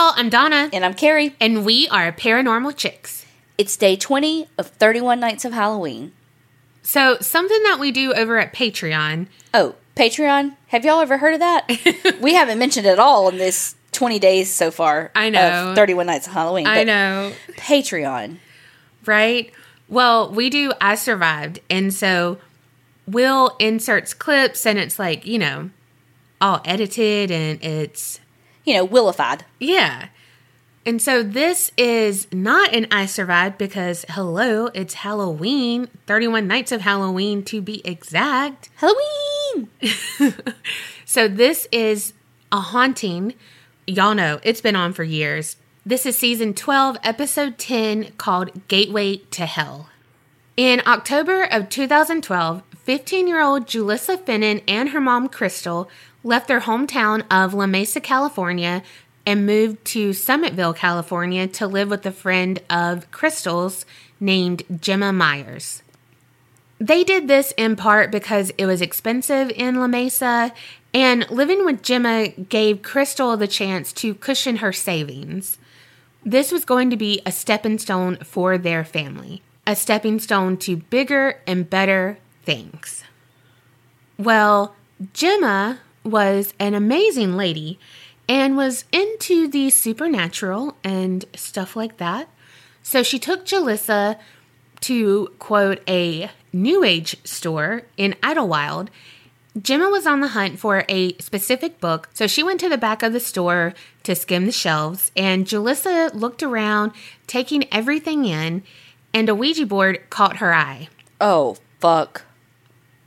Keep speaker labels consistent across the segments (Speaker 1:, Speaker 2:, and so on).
Speaker 1: y'all, I'm Donna.
Speaker 2: And I'm Carrie.
Speaker 1: And we are Paranormal Chicks.
Speaker 2: It's day 20 of 31 Nights of Halloween.
Speaker 1: So, something that we do over at Patreon.
Speaker 2: Oh, Patreon? Have y'all ever heard of that? we haven't mentioned it at all in this 20 days so far.
Speaker 1: I know.
Speaker 2: 31 Nights of Halloween.
Speaker 1: I know.
Speaker 2: Patreon.
Speaker 1: Right? Well, we do I Survived. And so Will inserts clips and it's like, you know, all edited and it's
Speaker 2: you know, willified.
Speaker 1: Yeah. And so this is not an I Survived because, hello, it's Halloween, 31 nights of Halloween to be exact.
Speaker 2: Halloween!
Speaker 1: so this is a haunting. Y'all know it's been on for years. This is season 12, episode 10, called Gateway to Hell. In October of 2012, 15 year old Julisa Finan and her mom, Crystal, left their hometown of La Mesa, California, and moved to Summitville, California to live with a friend of Crystal's named Gemma Myers. They did this in part because it was expensive in La Mesa, and living with Gemma gave Crystal the chance to cushion her savings. This was going to be a stepping stone for their family, a stepping stone to bigger and better things. Well, Gemma was an amazing lady and was into the supernatural and stuff like that. So she took Julisa to quote a new age store in Idlewild. Gemma was on the hunt for a specific book, so she went to the back of the store to skim the shelves, and Julisa looked around, taking everything in, and a Ouija board caught her eye.
Speaker 2: Oh, fuck.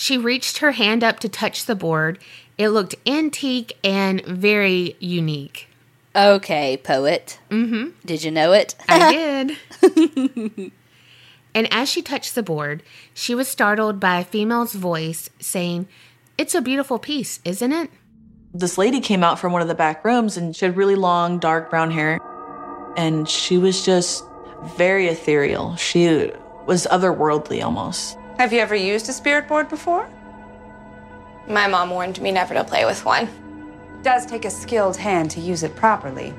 Speaker 1: She reached her hand up to touch the board, it looked antique and very unique.
Speaker 2: Okay, poet.
Speaker 1: Mm-hmm.
Speaker 2: Did you know it?
Speaker 1: I did. and as she touched the board, she was startled by a female's voice saying, It's a beautiful piece, isn't it?
Speaker 3: This lady came out from one of the back rooms and she had really long, dark brown hair. And she was just very ethereal. She was otherworldly almost.
Speaker 4: Have you ever used a spirit board before?
Speaker 5: My mom warned me never to play with one.
Speaker 4: It does take a skilled hand to use it properly.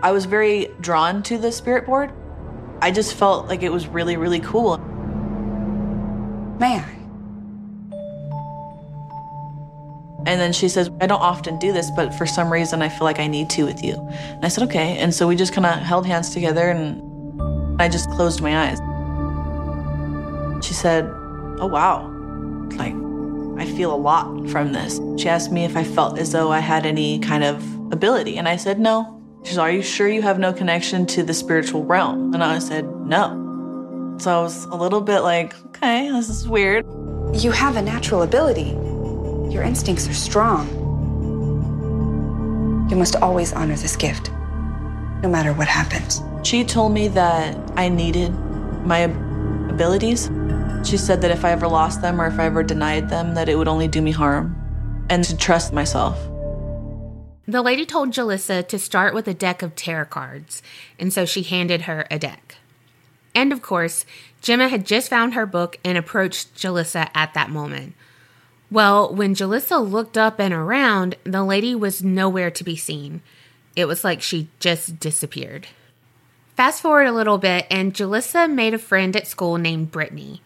Speaker 3: I was very drawn to the spirit board. I just felt like it was really, really cool.
Speaker 4: May I?
Speaker 3: And then she says, I don't often do this, but for some reason I feel like I need to with you. And I said, okay. And so we just kind of held hands together and I just closed my eyes. She said, Oh, wow. Like, I feel a lot from this. She asked me if I felt as though I had any kind of ability, and I said no. She said, Are you sure you have no connection to the spiritual realm? And I said, No. So I was a little bit like, Okay, this is weird.
Speaker 4: You have a natural ability. Your instincts are strong. You must always honor this gift, no matter what happens.
Speaker 3: She told me that I needed my abilities she said that if I ever lost them or if I ever denied them, that it would only do me harm and to trust myself.
Speaker 1: The lady told Julisa to start with a deck of tarot cards, and so she handed her a deck. And of course, Gemma had just found her book and approached Julisa at that moment. Well, when Julisa looked up and around, the lady was nowhere to be seen. It was like she just disappeared. Fast forward a little bit, and Julisa made a friend at school named Brittany.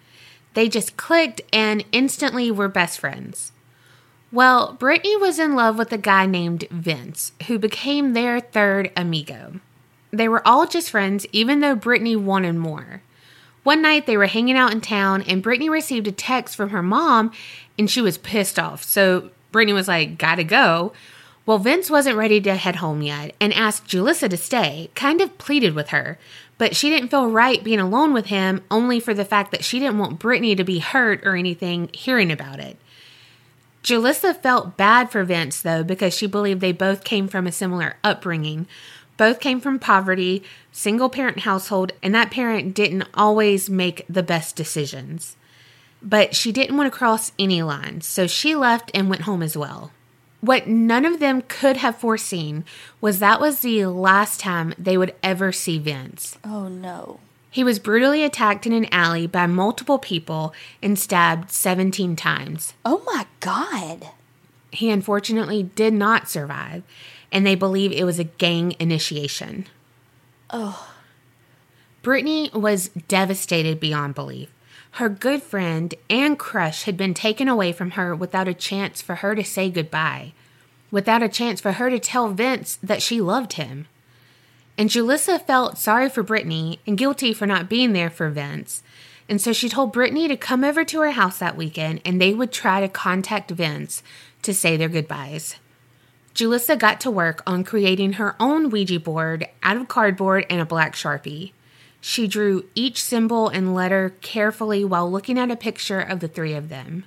Speaker 1: They just clicked and instantly were best friends. Well, Brittany was in love with a guy named Vince, who became their third amigo. They were all just friends, even though Brittany wanted more. One night they were hanging out in town, and Brittany received a text from her mom, and she was pissed off. So Brittany was like, Gotta go. Well, Vince wasn't ready to head home yet and asked Julisa to stay, kind of pleaded with her, but she didn't feel right being alone with him only for the fact that she didn't want Brittany to be hurt or anything hearing about it. Julisa felt bad for Vince, though, because she believed they both came from a similar upbringing. Both came from poverty, single parent household, and that parent didn't always make the best decisions. But she didn't want to cross any lines, so she left and went home as well. What none of them could have foreseen was that was the last time they would ever see Vince.
Speaker 2: Oh no.
Speaker 1: He was brutally attacked in an alley by multiple people and stabbed 17 times.
Speaker 2: Oh my God.
Speaker 1: He unfortunately did not survive. and they believe it was a gang initiation.
Speaker 2: Oh.
Speaker 1: Brittany was devastated beyond belief. Her good friend and crush had been taken away from her without a chance for her to say goodbye, without a chance for her to tell Vince that she loved him. And Julisa felt sorry for Brittany and guilty for not being there for Vince. And so she told Brittany to come over to her house that weekend and they would try to contact Vince to say their goodbyes. Julisa got to work on creating her own Ouija board out of cardboard and a black sharpie. She drew each symbol and letter carefully while looking at a picture of the three of them.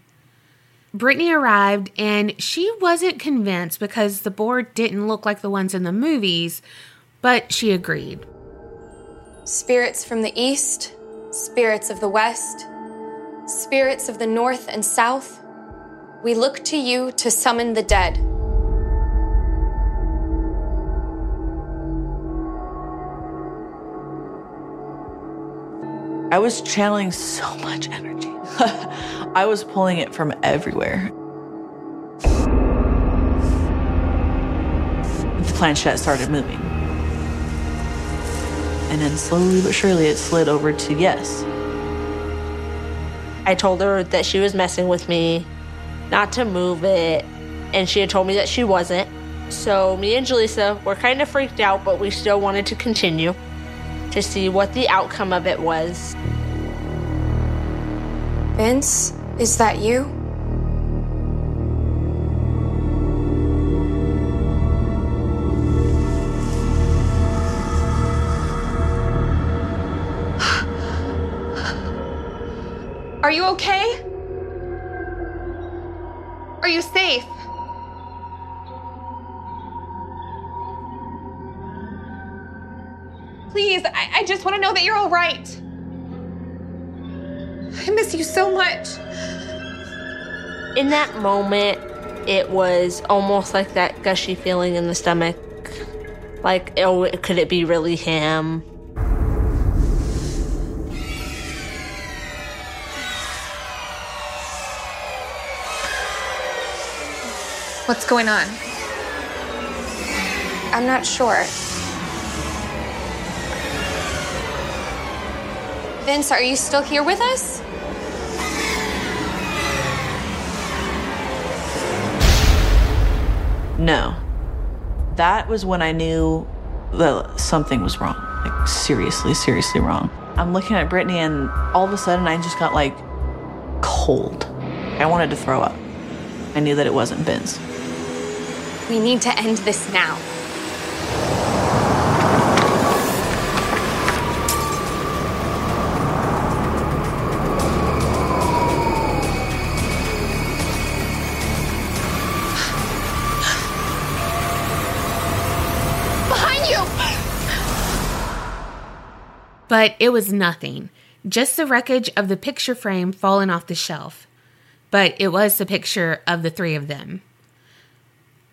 Speaker 1: Brittany arrived and she wasn't convinced because the board didn't look like the ones in the movies, but she agreed.
Speaker 5: Spirits from the east, spirits of the west, spirits of the north and south, we look to you to summon the dead.
Speaker 3: I was channeling so much energy. I was pulling it from everywhere. The planchette started moving. And then slowly but surely it slid over to yes.
Speaker 6: I told her that she was messing with me, not to move it, and she had told me that she wasn't. So me and Jaleesa were kind of freaked out, but we still wanted to continue to see what the outcome of it was.
Speaker 5: Vince, is that you? Want to know that you're all right. I miss you so much.
Speaker 6: In that moment, it was almost like that gushy feeling in the stomach. Like, oh, could it be really him?
Speaker 5: What's going on? I'm not sure. Vince, are you still here with us?
Speaker 3: No. That was when I knew that something was wrong. Like, seriously, seriously wrong. I'm looking at Brittany, and all of a sudden, I just got like cold. I wanted to throw up. I knew that it wasn't Vince.
Speaker 5: We need to end this now.
Speaker 1: But it was nothing, just the wreckage of the picture frame falling off the shelf. But it was the picture of the three of them.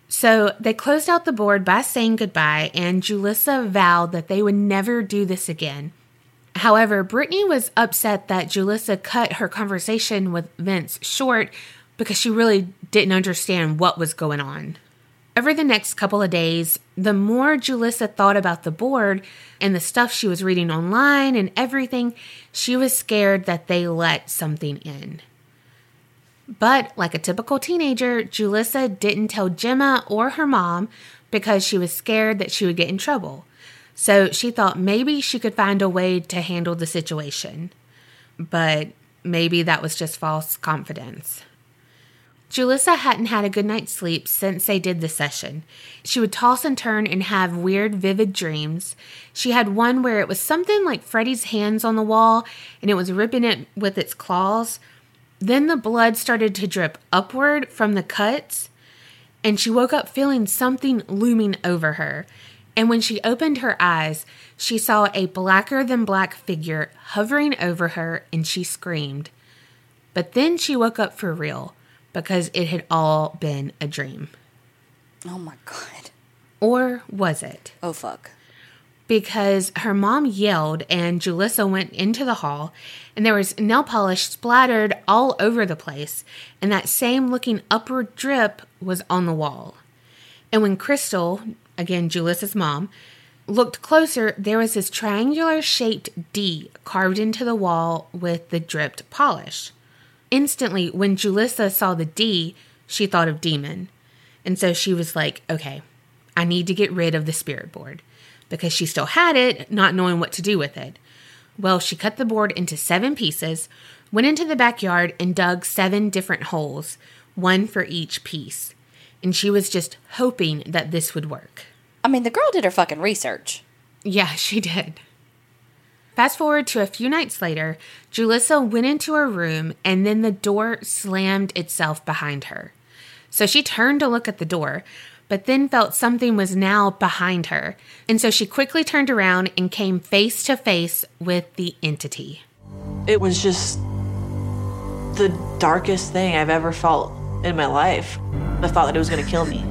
Speaker 1: So they closed out the board by saying goodbye, and Julisa vowed that they would never do this again. However, Brittany was upset that Julisa cut her conversation with Vince short because she really didn't understand what was going on. Over the next couple of days, the more Julisa thought about the board and the stuff she was reading online and everything, she was scared that they let something in. But like a typical teenager, Julisa didn't tell Gemma or her mom because she was scared that she would get in trouble. So she thought maybe she could find a way to handle the situation. But maybe that was just false confidence. Julisa hadn't had a good night's sleep since they did the session. She would toss and turn and have weird, vivid dreams. She had one where it was something like Freddy's hands on the wall and it was ripping it with its claws. Then the blood started to drip upward from the cuts, and she woke up feeling something looming over her. And when she opened her eyes, she saw a blacker than black figure hovering over her and she screamed. But then she woke up for real because it had all been a dream.
Speaker 2: Oh my god.
Speaker 1: Or was it?
Speaker 2: Oh fuck.
Speaker 1: Because her mom yelled and Julisa went into the hall and there was nail polish splattered all over the place and that same looking upward drip was on the wall. And when Crystal, again, Julisa's mom, looked closer, there was this triangular shaped D carved into the wall with the dripped polish. Instantly, when Julisa saw the D, she thought of demon. And so she was like, okay, I need to get rid of the spirit board because she still had it, not knowing what to do with it. Well, she cut the board into seven pieces, went into the backyard, and dug seven different holes, one for each piece. And she was just hoping that this would work.
Speaker 2: I mean, the girl did her fucking research.
Speaker 1: Yeah, she did. Fast forward to a few nights later, Julisa went into her room and then the door slammed itself behind her. So she turned to look at the door, but then felt something was now behind her. And so she quickly turned around and came face to face with the entity.
Speaker 3: It was just the darkest thing I've ever felt in my life. I thought that it was going to kill me.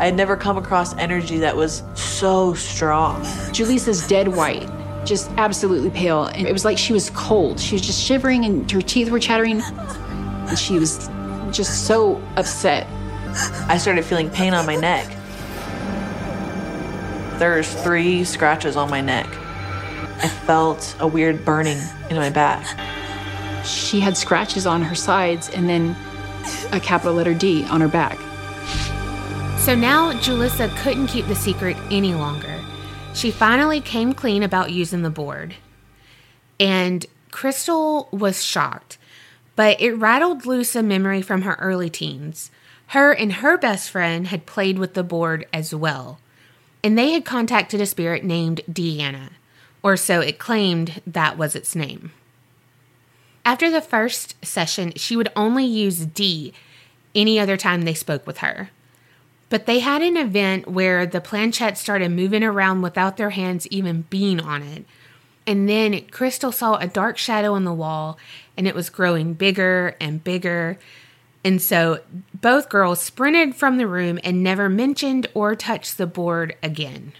Speaker 3: I had never come across energy that was so strong.
Speaker 7: Julisa's dead white, just absolutely pale. And it was like she was cold. She was just shivering and her teeth were chattering. And she was just so upset.
Speaker 3: I started feeling pain on my neck. There's three scratches on my neck. I felt a weird burning in my back.
Speaker 7: She had scratches on her sides and then a capital letter D on her back.
Speaker 1: So now Julisa couldn't keep the secret any longer. She finally came clean about using the board. And Crystal was shocked, but it rattled loose a memory from her early teens. Her and her best friend had played with the board as well, and they had contacted a spirit named Deanna, or so it claimed that was its name. After the first session, she would only use D any other time they spoke with her. But they had an event where the planchette started moving around without their hands even being on it. And then Crystal saw a dark shadow on the wall, and it was growing bigger and bigger. And so both girls sprinted from the room and never mentioned or touched the board again.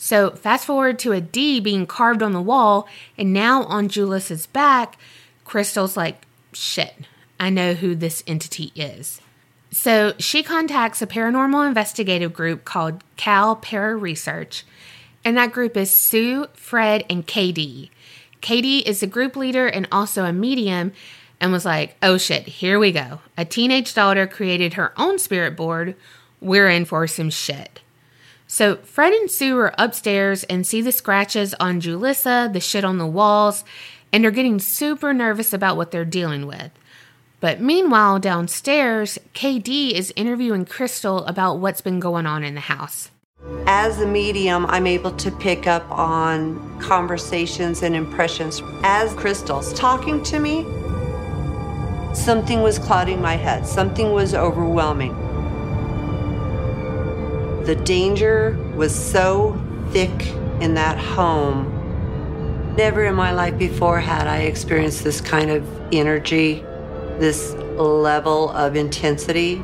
Speaker 1: So, fast forward to a D being carved on the wall, and now on Julisa's back, Crystal's like, shit, I know who this entity is. So she contacts a paranormal investigative group called Cal Para Research, and that group is Sue, Fred, and Katie. Katie is the group leader and also a medium, and was like, oh shit, here we go. A teenage daughter created her own spirit board. We're in for some shit. So Fred and Sue are upstairs and see the scratches on Julisa, the shit on the walls, and are getting super nervous about what they're dealing with. But meanwhile, downstairs, Katie is interviewing Crystal about what's been going on in the house.
Speaker 8: As a medium, I'm able to pick up on conversations and impressions. As Crystal's talking to me, something was clouding my head, something was overwhelming. The danger was so thick in that home. Never in my life before had I experienced this kind of energy this level of intensity.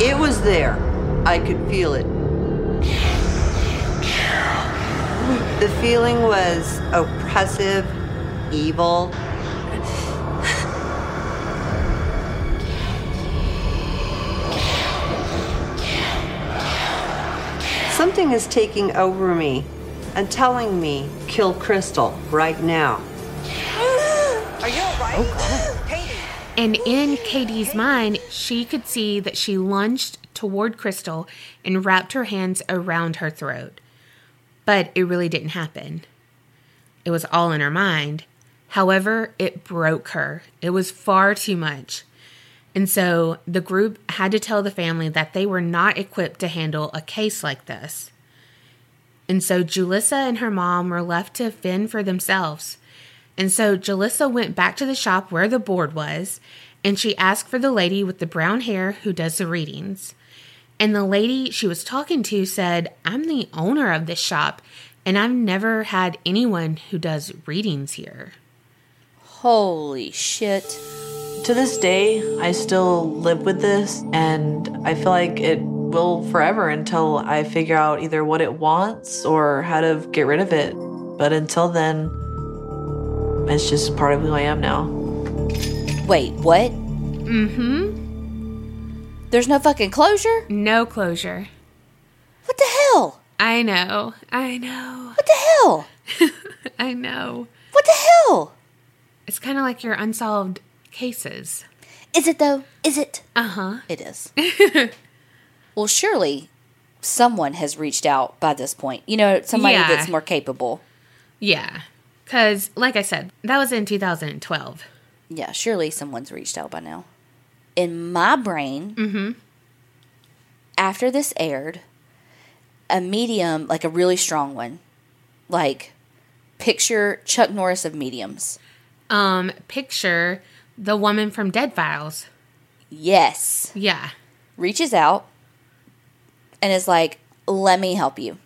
Speaker 8: It was there. I could feel it. The feeling was oppressive, evil. Something is taking over me and telling me, kill Crystal right now.
Speaker 1: And in Katie's mind, she could see that she lunged toward Crystal and wrapped her hands around her throat. But it really didn't happen. It was all in her mind. However, it broke her. It was far too much. And so the group had to tell the family that they were not equipped to handle a case like this. And so Julisa and her mom were left to fend for themselves. And so Julisa went back to the shop where the board was and she asked for the lady with the brown hair who does the readings. And the lady she was talking to said, I'm the owner of this shop and I've never had anyone who does readings here.
Speaker 2: Holy shit.
Speaker 3: To this day, I still live with this, and I feel like it will forever until I figure out either what it wants or how to get rid of it. But until then, it's just part of who I am now.
Speaker 2: Wait, what?
Speaker 1: Mm hmm.
Speaker 2: There's no fucking closure?
Speaker 1: No closure.
Speaker 2: What the hell?
Speaker 1: I know. I know.
Speaker 2: What the hell?
Speaker 1: I know.
Speaker 2: What the hell?
Speaker 1: It's kind of like your unsolved cases.
Speaker 2: Is it though? Is it?
Speaker 1: Uh huh.
Speaker 2: It is. well, surely someone has reached out by this point. You know, somebody
Speaker 1: Yeah.
Speaker 2: that's more capable.
Speaker 1: Yeah. Because, like I said, that was in 2012.
Speaker 2: Yeah, surely someone's reached out by now. In my brain, after this aired, a medium, like a really strong one, like picture Chuck Norris of mediums.
Speaker 1: Um, picture the woman from Dead Files.
Speaker 2: Yes.
Speaker 1: Yeah.
Speaker 2: Reaches out and is like, let me help you,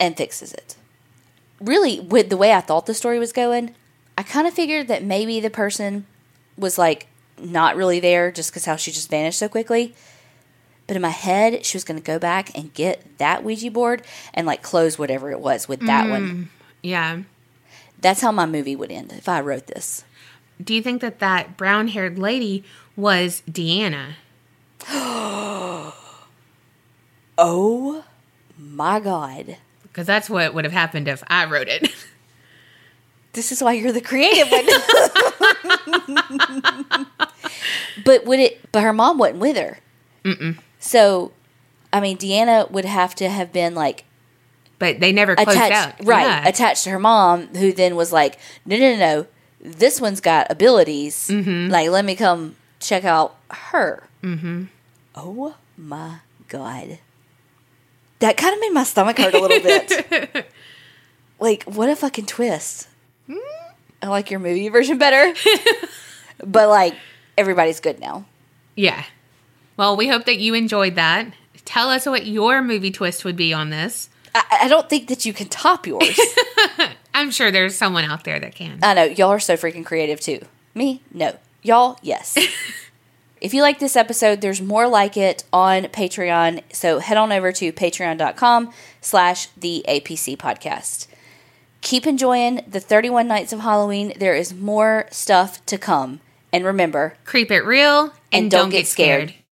Speaker 2: and fixes it. Really, with the way I thought the story was going, I kind of figured that maybe the person was like not really there just because how she just vanished so quickly. But in my head, she was going to go back and get that Ouija board and like close whatever it was with that one.
Speaker 1: Mm, yeah.
Speaker 2: That's how my movie would end if I wrote this.
Speaker 1: Do you think that that brown haired lady was Deanna?
Speaker 2: Oh my God.
Speaker 1: Because that's what would have happened if I wrote it.
Speaker 2: This is why you're the creative one. but would it? But her mom wasn't with her. Mm-mm. So, I mean, Deanna would have to have been like
Speaker 1: but they never closed
Speaker 2: attached,
Speaker 1: out.
Speaker 2: right?
Speaker 1: Yeah.
Speaker 2: Attached to her mom, who then was like, "No, no, no, no. This one's got abilities.
Speaker 1: Mm-hmm.
Speaker 2: Like, let me come check out her." Mm-hmm. Oh my god, that kind of made my stomach hurt a little bit. like, what a fucking twist! I like your movie version better, but like, everybody's good now.
Speaker 1: yeah. Well, we hope that you enjoyed that. Tell us what your movie twist would be on this.
Speaker 2: I, I don't think that you can top yours.
Speaker 1: I'm sure there's someone out there that can.
Speaker 2: I know y'all are so freaking creative too. Me, no. Y'all, yes. If you like this episode, there's more like it on Patreon. So head on over to patreon.com slash the APC podcast. Keep enjoying the 31 nights of Halloween. There is more stuff to come. And remember,
Speaker 1: Creep it real and,
Speaker 2: And
Speaker 1: don't,
Speaker 2: don't get scared.
Speaker 1: scared.